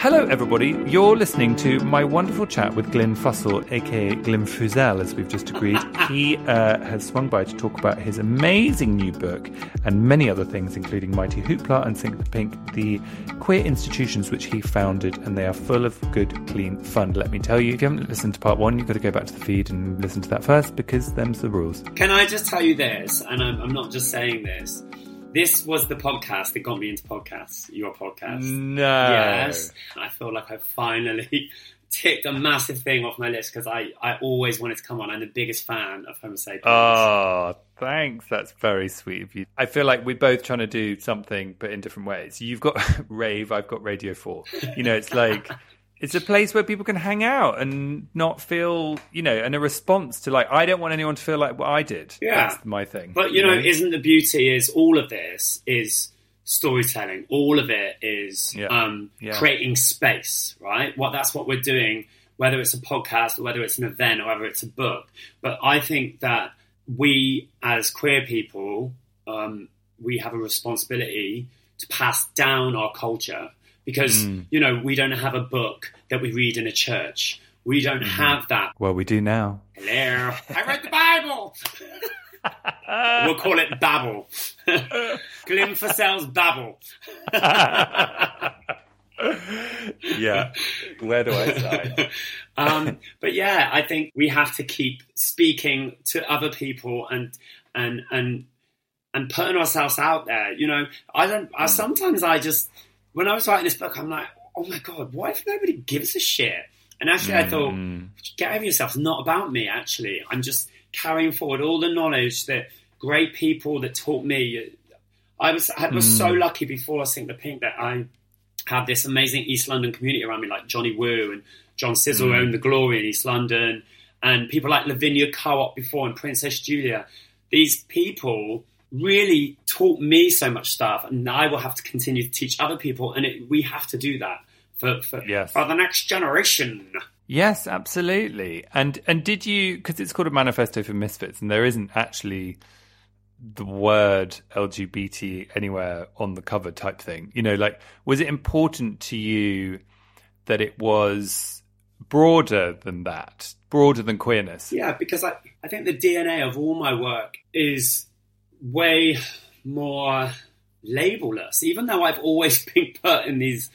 Hello, everybody. You're listening to my wonderful chat with Glyn Fussell, aka Glyn Fuzel, as we've just agreed. he uh, has swung by to talk about his amazing new book and many other things, including Mighty Hoopla and Sink the Pink, the queer institutions which he founded, and they are full of good, clean fun. Let me tell you, if you haven't listened to part one, you've got to go back to the feed and listen to that first because them's the rules. Can I just tell you this? And I'm, I'm not just saying this. This was the podcast that got me into podcasts. Your podcast. No. Yes. I feel like I finally ticked a massive thing off my list because I, I always wanted to come on. I'm the biggest fan of Homo sapiens. Oh, thanks. That's very sweet of you. I feel like we're both trying to do something, but in different ways. You've got rave, I've got Radio 4. You know, it's like. It's a place where people can hang out and not feel, you know, and a response to like, I don't want anyone to feel like what I did. Yeah. That's my thing. But you know, isn't the beauty is all of this is storytelling. All of it is Yeah. um, Yeah. creating space, right? What that's what we're doing, whether it's a podcast or whether it's an event or whether it's a book. But I think that we as queer people, um, we have a responsibility to pass down our culture because Mm. you know we don't have a book that we read in a church. We don't Mm-hmm. have that. Well, we do now. Hello, I read the Bible. we'll call it Babel. Glyn Fussell's Babel. yeah. Where do I start? um, but yeah, I think we have to keep speaking to other people and and and and putting ourselves out there. You know, I don't. I sometimes I just when I was writing this book, I'm like, oh my god, what if nobody gives a shit? And actually, I thought, mm. get over yourself. It's not about me. Actually, I'm just carrying forward all the knowledge that great people that taught me. I was I was so mm. lucky before I Sink the Pink that I had this amazing East London community around me, like Jonny Woo and John Sizzle mm. owned the Glory in East London, and people like Lavinia Co-op before and Princess Julia. These people really taught me so much stuff, and I will have to continue to teach other people, and it, we have to do that for for, Yes. for the next generation. Yes, absolutely. And and did you because it's called a manifesto for misfits, and there isn't actually the word LGBT anywhere on the cover type thing. You know, like was it important to you that it was broader than that, broader than queerness? Yeah, because I, I think the DNA of all my work is way more labelless. Even though I've always been put in these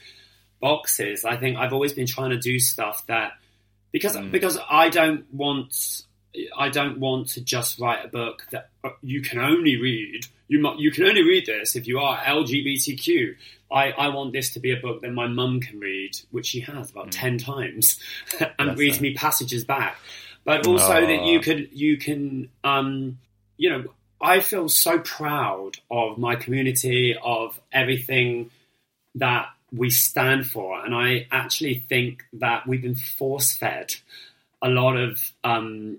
boxes, I think I've always been trying to do stuff that because mm. because I don't want I don't want to just write a book that uh, you can only read. You mu- you can only read this if you are LGBTQ. I, I want this to be a book that my mum can read, which she has about mm. ten times, and Bless reads me passages back. But also that ah. you could you can um, you know I feel so proud of my community of everything that we stand for, and I actually think that we've been force fed a lot of um,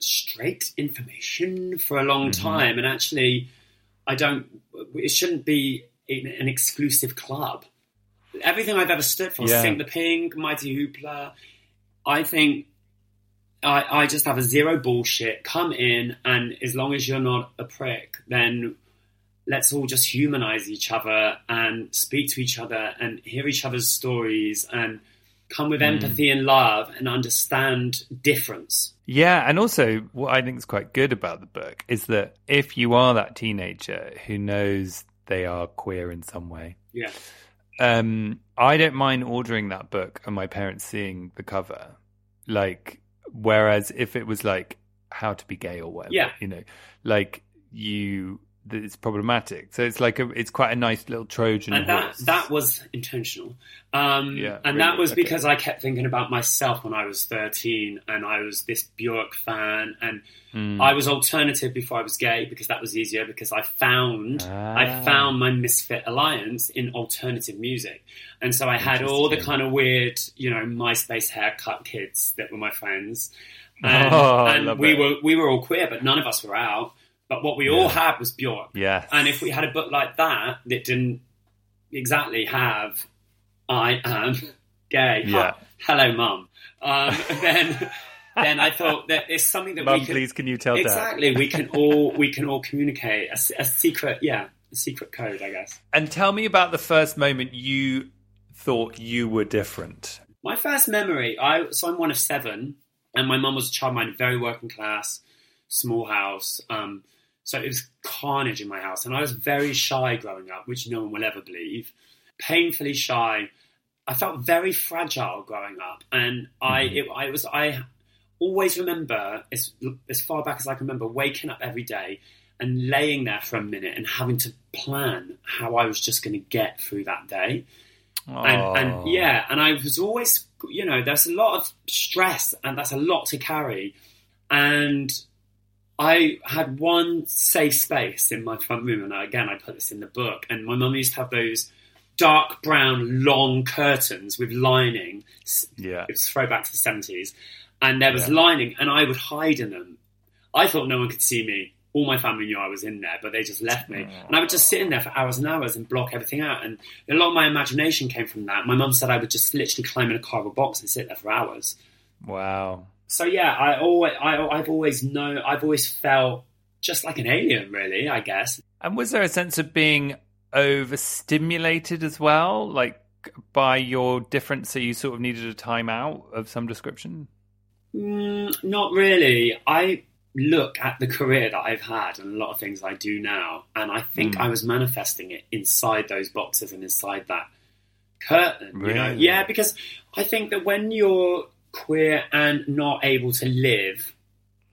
straight information for a long time, and actually, I don't. It shouldn't be an exclusive club. Everything I've ever stood for, Yeah. Sink the Pink, Mighty Hoopla, I think I, I just have a zero bullshit. Come in, and as long as you're not a prick, then let's all just humanize each other and speak to each other and hear each other's stories and come with empathy and love and understand difference. Yeah, and also what I think is quite good about the book is that if you are that teenager who knows they are queer in some way, Yeah. um, I don't mind ordering that book and my parents seeing the cover. Like, whereas if it was like how to be gay or whatever, Yeah. you know, like you, it's problematic. So it's like a, it's quite a nice little Trojan and that horse. that was intentional. Um, Yeah, and really? that was Okay. because I kept thinking about myself when I was thirteen, and I was this Bjork fan, and Hmm. I was alternative before I was gay because that was easier because I found I Ah. found my misfit alliance in alternative music, and so I had all the kind of weird, you know, MySpace haircut kids that were my friends, and, Oh, and we it. were we were all queer, but none of us were out. But what we all had was Bjork. Yes. And if we had a book like that that didn't exactly have I am gay, Yeah. hello mum, um, then then I thought that it's something that Mum, we can please, can you tell Dad? exactly we can all we can all communicate a secret yeah a secret code I guess. And tell me about the first moment you thought you were different. My first memory, I so I'm one of seven, and my mum was a childminder, very working class, small house. Um, so it was carnage in my house, and I was very shy growing up, which no one will ever believe. Painfully shy. I felt very fragile growing up, and I mm-hmm. it, I was I always remember as as far back as I can remember waking up every day and laying there for a minute and having to plan how I was just going to get through that day and, and yeah, and I was always, you know, there's a lot of stress and that's a lot to carry. And I had one safe space in my front room, and again, I put this in the book. And my mum used to have those dark brown long curtains with lining. Yeah. It's throwback to the seventies, and there was Yeah. lining, and I would hide in them. I thought no one could see me. All my family knew I was in there, but they just left me. And I would just sit in there for hours and hours and block everything out. And a lot of my imagination came from that. My mum said I would just literally climb in a cardboard box and sit there for hours. Wow. So yeah, I always, I, I've always known, I've always felt just like an alien, really. I guess. And was there a sense of being overstimulated as well, like by your difference, so you sort of needed a timeout of some description? Mm, not really. I look at the career that I've had and a lot of things I do now, and I think Mm. I was manifesting it inside those boxes and inside that curtain. You know, yeah, because I think that when you're queer and not able to live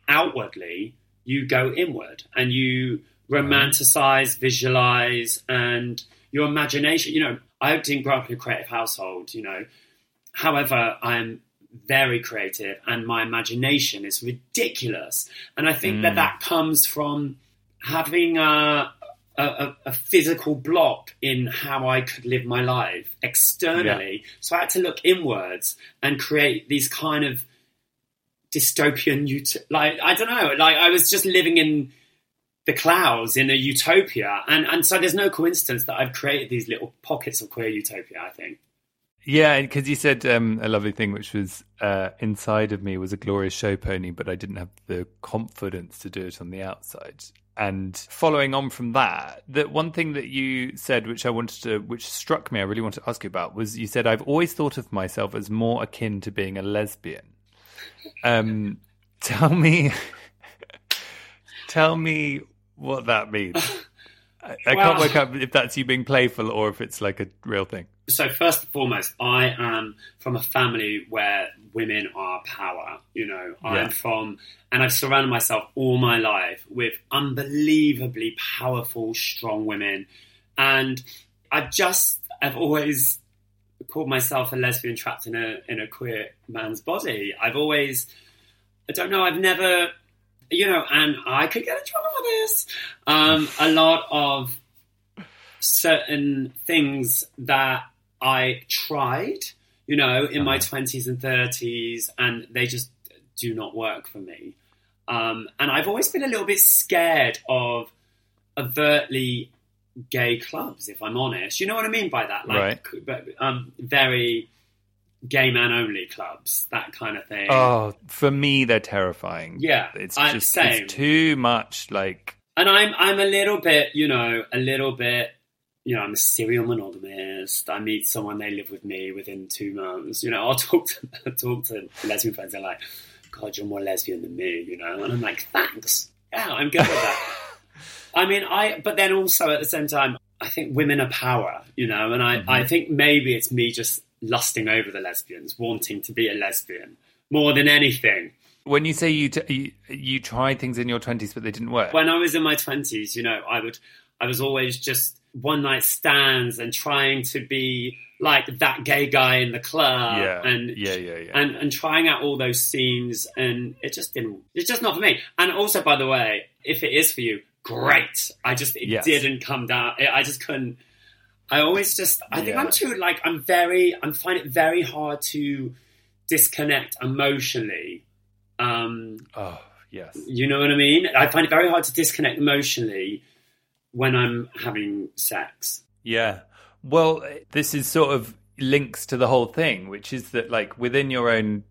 outwardly, you go inward and you romanticize, visualize, and your imagination. You know, I didn't grow up in a creative household. You know, However, I'm very creative and my imagination is ridiculous. And I think that Mm. that comes from having a, a, a- a physical block in how I could live my life externally. So I had to look inwards and create these kind of dystopian, ut- like, I don't know, like I was just living in the clouds in a utopia. And, and so there's no coincidence that I've created these little pockets of queer utopia, I think. Yeah, because you said um, a lovely thing, which was uh, inside of me was a glorious show pony, but I didn't have the confidence to do it on the outside. And following on from that, that one thing that you said, which I wanted to, which struck me, I really wanted to ask you about, was you said I've always thought of myself as more akin to being a lesbian. Um, tell me, tell me what that means. I, I Well- can't work out if that's you being playful or if it's like a real thing. so first and foremost, I am from a family where women are power. You know, Yeah. I'm from, and I've surrounded myself all my life with unbelievably powerful, strong women, and I just I've always called myself a lesbian trapped in a in a queer man's body. I've always, I don't know, I've never, you know, and I could get in trouble for this. Um, a lot of certain things that I tried, you know, in my Uh-huh. 20s and 30s, and they just do not work for me. Um, and I've always been a little bit scared of overtly gay clubs, if I'm honest. You know what I mean by that? Like, but, um, very gay man only clubs, that kind of thing. Oh, for me, they're terrifying. Yeah, it's I- just same. it's too much. Like, And I'm I'm a little bit, you know, a little bit, you know, I'm a serial monogamist. I meet someone, they live with me within two months. You know, I'll talk to I'll talk to lesbian friends. They're like, "God, you're more lesbian than me," you know, and I'm like, "Thanks, yeah, I'm good with that." I mean, I but then also at the same time, I think women are power, you know, and I mm-hmm. I think maybe it's me just lusting over the lesbians, wanting to be a lesbian more than anything. when you say you, t- you you tried things in your twenties but they didn't work. when I was in my twenties, you know, I would, I was always just one night stands and trying to be like that gay guy in the club, yeah, and yeah, yeah, yeah. and and trying out all those scenes, and it just didn't. It's just not for me. And also, by the way, if it is for you, great. I just it Yes. didn't come down. I just couldn't. I always just. I think Yeah. I'm too like I'm very. I find it very hard to disconnect emotionally. Um, oh, yes. you know what I mean? I find it very hard to disconnect emotionally when I'm having sex. Yeah. Well, this is sort of links to the whole thing, which is that like within your own,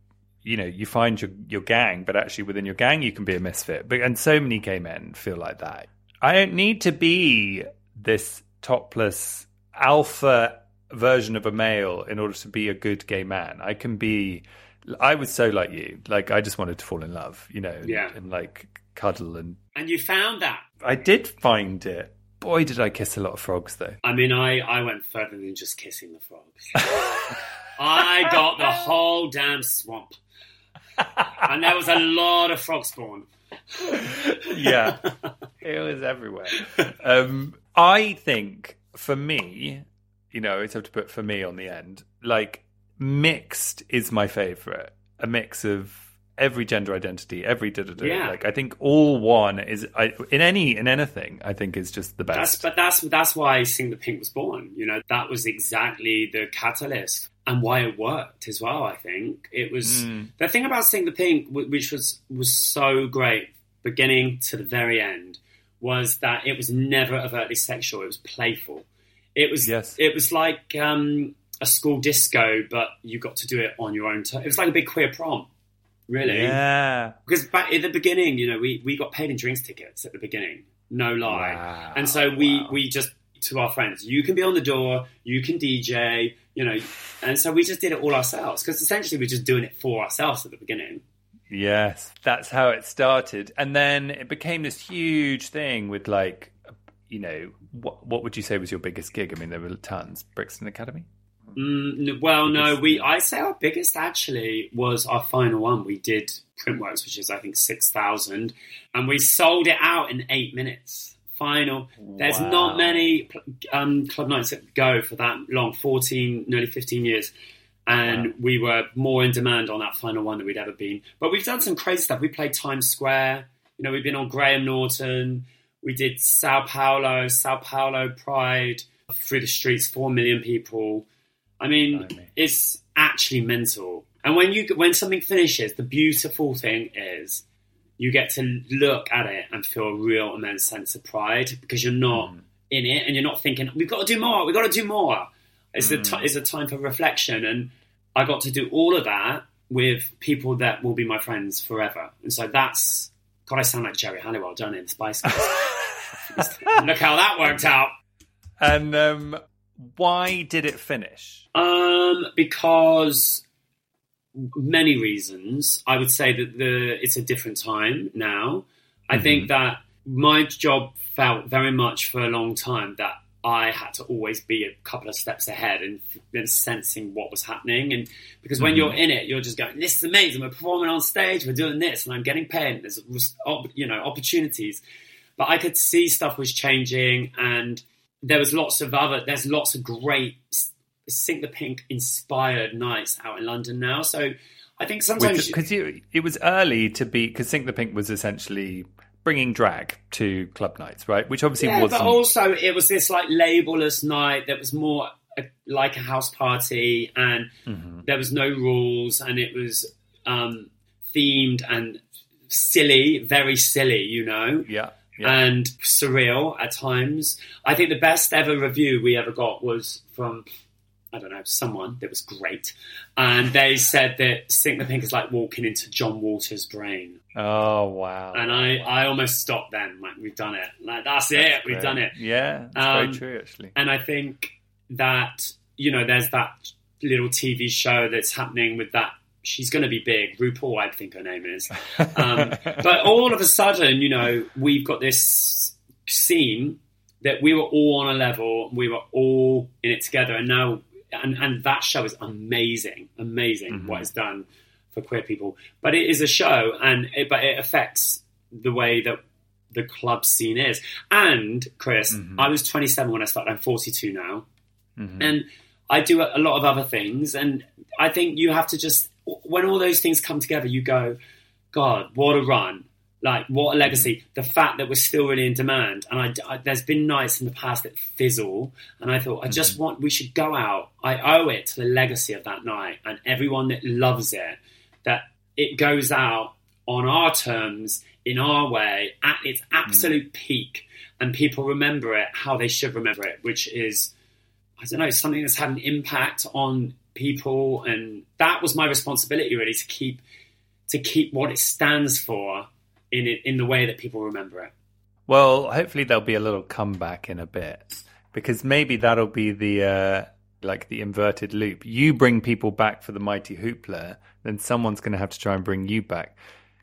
you know, you find your your gang, but actually within your gang you can be a misfit. But and so many gay men feel like that. I don't need to be this topless alpha version of a male in order to be a good gay man. I can be I was so like you. Like I just wanted to fall in love, you know, and, Yeah. and like cuddle and And you found that. I did find it. Boy, did I kiss a lot of frogs though. I mean, I, I went further than just kissing the frogs. I got the whole damn swamp. And there was a lot of frog spawn. yeah, it was everywhere. Um, I think for me, you know, it's have to put for me on the end. Like mixed is my favorite. A mix of every gender identity, every da da da. Like I think all one is I, in any in anything. I think is just the That's, best. but that's that's why Sink the Pink was born. You know, that was exactly the catalyst and why it worked as well. I think it was Mm. the thing about Sink the Pink, which was was so great, beginning to the very end, was that it was never overtly sexual. It was playful. It was Yes. it was like um, a school disco, but you got to do it on your own. T- it was like a big queer prom, really. Yeah. Because back at the beginning, you know, we, we got paid in drinks tickets at the beginning, no lie. Wow, and so we, wow. we just, to our friends, you can be on the door, you can DJ, you know, and so we just did it all ourselves because essentially we're just doing it for ourselves at the beginning. Yes, that's how it started, and then it became this huge thing with like, you know, what what would you say was your biggest gig? I mean, there were tons. Brixton Academy. Mm, well, no, we, I say our biggest actually was our final one. We did Printworks, which is I think 6,000, and we sold it out in eight minutes. Final. There's Wow. not many um, club nights that go for that long 14, nearly 15 years. And Wow. we were more in demand on that final one than we'd ever been. But we've done some crazy stuff. We played Times Square. You know, we've been on Graham Norton. We did Sao Paulo, Sao Paulo Pride, through the streets, four million people. I mean, it's actually mental. And when you when something finishes, the beautiful thing is you get to look at it and feel a real immense sense of pride because you're not Mm. in it and you're not thinking we've got to do more, we've got to do more. It's a Mm. ti- it's a time for reflection, and I got to do all of that with people that will be my friends forever. And so that's God. I sound like Geri Halliwell, don't I? in Spice Girls. look how that worked out. And um, why did it finish? Um, because many reasons. I would say that the it's a different time now. I think that my job felt very much for a long time that I had to always be a couple of steps ahead and, and sensing what was happening. And because when mm-hmm. you're in it, you're just going, "This is amazing. We're performing on stage. We're doing this, and I'm getting paid. There's you know opportunities." But I could see stuff was changing, and there was lots of other. There's lots of great Sink the Pink inspired nights out in London now. So I think sometimes Because it was early to be because Sink the Pink was essentially bringing drag to club nights, right? Which obviously yeah, wasn't. but also it was this like labelless night that was more a, like a house party, and Mm-hmm. there was no rules, and it was um, themed and silly, very silly, you know. yeah, yeah. and surreal at times. I think the best ever review we ever got was from I don't know, someone that was great. And they said that Sink the Pink is like walking into John Waters' brain. Oh wow! And I, I almost stopped then. Like we've done it. Like that's, it. That's We've done it. Yeah, that's Um, very true actually. And I think that you know, there's that little TV show that's happening with that. She's going to be big. RuPaul, I think her name is. Um, but all of a sudden, you know, we've got this scene that we were all on a level. We were all in it together, and now, and and that show is amazing, amazing mm-hmm. what it's done for queer people. But it is a show, and it, but it affects the way that the club scene is. And Chris, mm-hmm. I was 27 when I started. I'm 42 now, mm-hmm. and I do a, a lot of other things. And I think you have to just when all those things come together, you go, God, what a run! Like what a legacy! The fact that we're still really in demand, and I, I- there's been nights in the past that fizzle, and I thought I just mm-hmm. want we should go out. I owe it to the legacy of that night and everyone that loves it that it goes out on our terms in our way at its mm-hmm. absolute peak, and people remember it how they should remember it, which is I don't know something that's had an impact on people, and that was my responsibility really to keep to keep what it stands for in it, in the way that people remember it. Well, hopefully there'll be a little comeback in a bit because maybe that'll be the uh, like the inverted loop. You bring people back for the mighty hoopla, then someone's going to have to try and bring you back.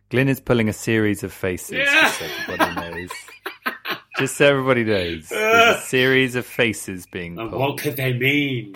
Glyn is pulling a series of faces, just so everybody knows. just so everybody knows, there's a series of faces being And pulled. what could they mean?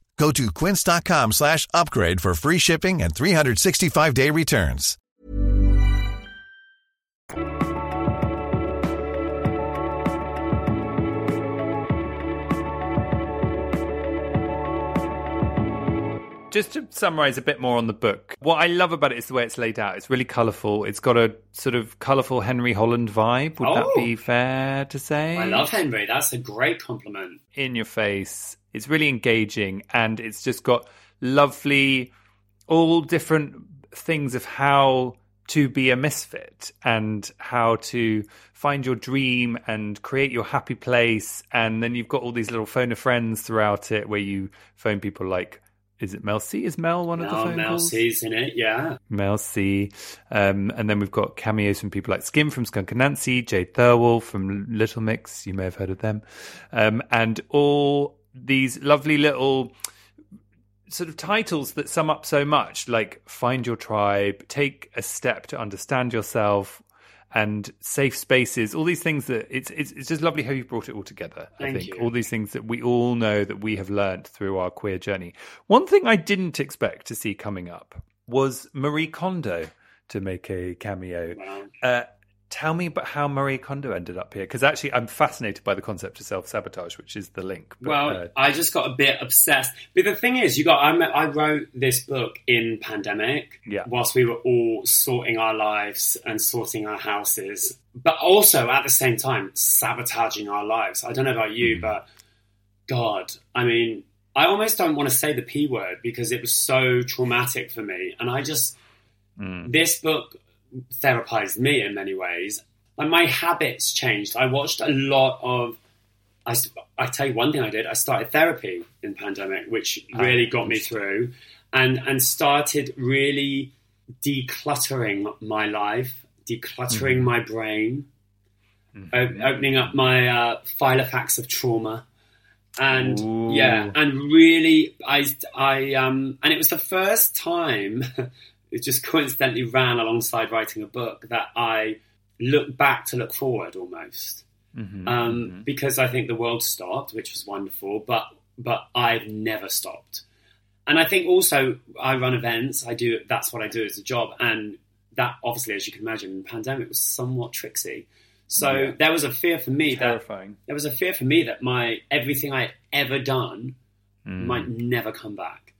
Go to quince.com slash upgrade for free shipping and 365-day returns. Just to summarize a bit more on the book, what I love about it is the way it's laid out. It's really colourful. It's got a sort of colourful Henry Holland vibe. Would that Oh. be fair to say? I love Henry. That's a great compliment. in your face. It's really engaging and it's just got lovely, all different things of how to be a misfit and how to find your dream and create your happy place. And then you've got all these little phone of friends throughout it where you phone people like, is it Mel C? Is Mel one of the phone Mel calls? C's in it, yeah. Mel C. Um, and then we've got cameos from people like Skin from Skunk Anansie, Jade Thirlwall from Little Mix. You may have heard of them. Um, and all these lovely little sort of titles that sum up so much like Find Your Tribe, Take a Step to Understand Yourself, and Safe Spaces. All these things that it's, it's, it's just lovely how you brought it all together. Thank I think you. all these things that we all know that we have learned through our queer journey. One thing I didn't expect to see coming up was Marie Kondo to make a cameo. Wow. Uh, tell me about how Marie Kondo ended up here, because actually I'm fascinated by the concept of self sabotage, which is the link. But, Well, uh, I just got a bit obsessed. But the thing is, you got. I, I wrote this book in pandemic, Yeah. whilst we were all sorting our lives and sorting our houses, but also at the same time sabotaging our lives. I don't know about you, but God, I mean, I almost don't want to say the p word because it was so traumatic for me, and I just this book therapized me in many ways. And my habits changed. I watched a lot of. I, I tell you one thing I did. I started therapy in pandemic, which really got me through, and and started really decluttering my life, decluttering my brain, o- opening up my uh, Filofax of trauma, and Ooh. yeah, and really, I, I, um, and it was the first time. it just coincidentally ran alongside writing a book that I looked back to look forward almost. Mm-hmm. Um, because I think the world stopped, which was wonderful, but but I've never stopped. And I think also I run events. I do that's what I do as a job, and that obviously, as you can imagine, the pandemic was somewhat tricksy. So Yeah. there was a fear for me that there was a fear for me that my everything I ever done Mm. might never come back.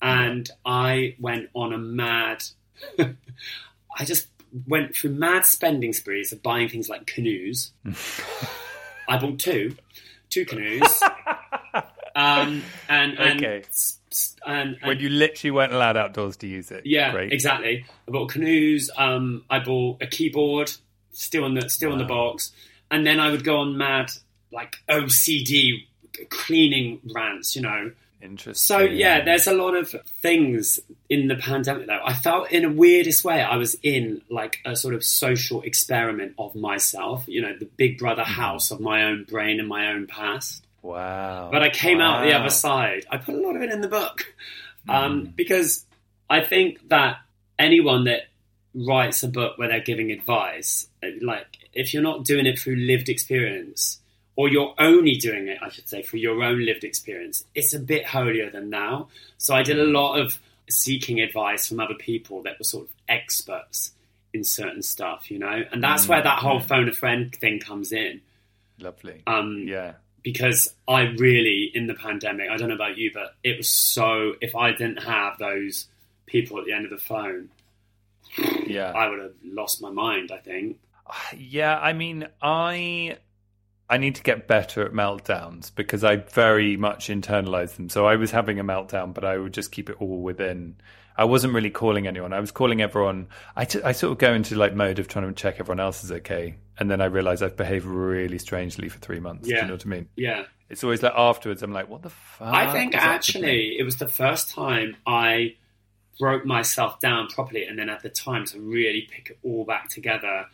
And I went on a mad, I just went through mad spending sprees of buying things like canoes. I bought two, two canoes. um, and, and, Okay. and, and When you literally weren't allowed outdoors to use it. yeah, Great. exactly. I bought canoes. Um, I bought a keyboard, still in the still in the box, and then I would go on mad like OCD cleaning rants. You know. Interesting. So yeah, there's a lot of things in the pandemic though. I felt in a weirdest way I was in like a sort of social experiment of myself. You know, the Big Brother Mm-hmm. house of my own brain and my own past. Wow. But I came out the other side. I put a lot of it in the book Mm-hmm. um, because I think that anyone that writes a book where they're giving advice, like if you're not doing it through lived experience, or you're only doing it, I should say, for your own lived experience, it's a bit holier than now. So I did a lot of seeking advice from other people that were sort of experts in certain stuff, you know, and that's where that whole phone a friend thing comes in. Lovely. Um, yeah. because I really, in the pandemic, I don't know about you, but it was so. If I didn't have those people at the end of the phone, Yeah. I would have lost my mind. I think. Yeah, I mean, I I need to get better at meltdowns because I very much internalize them. So I was having a meltdown, but I would just keep it all within. I wasn't really calling anyone. I was calling everyone. I, t- I sort of go into like mode of trying to check everyone else is okay, and then I realize I've behaved really strangely for three months. Do Yeah. you know what I mean? Yeah, It's always like afterwards. I'm like, what the fuck? I think was up with me? actually it was the first time I broke myself down properly, and then at the time to really pick it all back together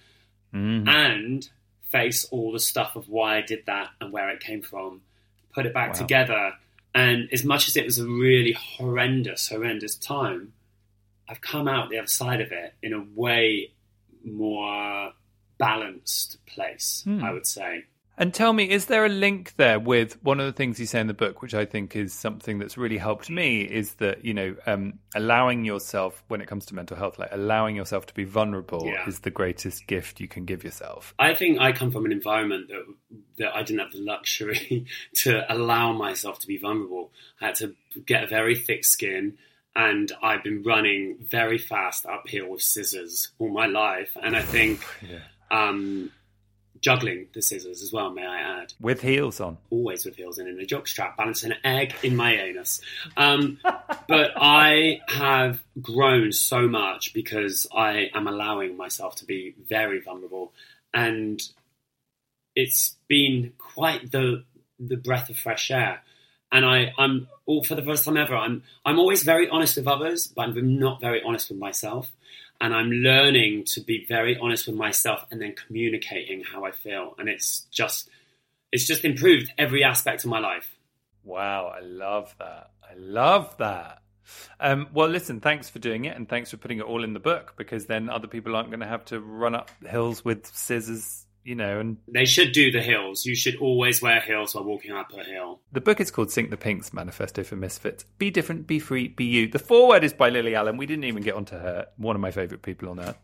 Mhm. and face all the stuff of why I did that and where it came from, put it back Wow. together. And as much as it was a really horrendous, horrendous time, I've come out the other side of it in a way more balanced place, Hmm. I would say. And tell me, is there a link there with one of the things you say in the book, which I think is something that's really helped me, is that you know, um, allowing yourself when it comes to mental health, like allowing yourself to be vulnerable, Yeah. is the greatest gift you can give yourself. I think I come from an environment that that I didn't have the luxury to allow myself to be vulnerable. I had to get a very thick skin, and I've been running very fast uphill with scissors all my life. And I think um, juggling the scissors as well, may I add, With heels on. always with heels and in a jockstrap, balancing an egg in my anus. Um, but I have grown so much because I am allowing myself to be very vulnerable, and it's been quite the the breath of fresh air. And I, I'm all for the first time ever. I'm I'm always very honest with others, but I'm not very honest with myself. And I'm learning to be very honest with myself and then communicating how I feel. And it's just it's just improved every aspect of my life. Wow, I love that. I love that. Um, well, listen, thanks for doing it, and thanks for putting it all in the book, because then other people aren't going to have to run up hills with scissors, you know, and They should do the hills. You should always wear heels while walking up a hill. The book is called Sink the Pinks Manifesto for Misfits. Be different, be free, be you. The foreword is by Lily Allen. We didn't even get onto her. One of my favourite people on earth.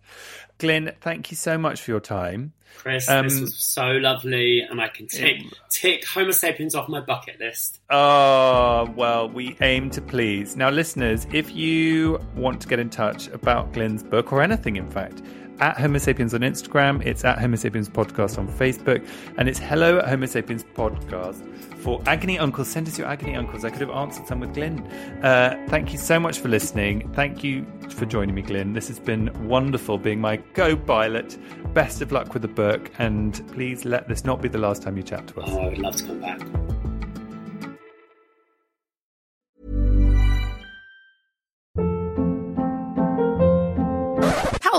Glyn, thank you so much for your time. Chris, Um, this was so lovely, and I can tick tick Homo sapiens off my bucket list. Oh, well, we aim to please. Now, listeners, if you want to get in touch about Glyn's book or anything, in fact, at Homo Sapiens on Instagram, it's at Homo Sapiens Podcast on Facebook, and it's hello at Homo Sapiens Podcast. For Agony Uncles, send us your Agony Uncles. I could have answered some with Glyn. Uh, thank you so much for listening. Thank you for joining me, Glyn. This has been wonderful being my go pilot. Best of luck with the book, and please let this not be the last time you chat to us. Oh, I would love to come back.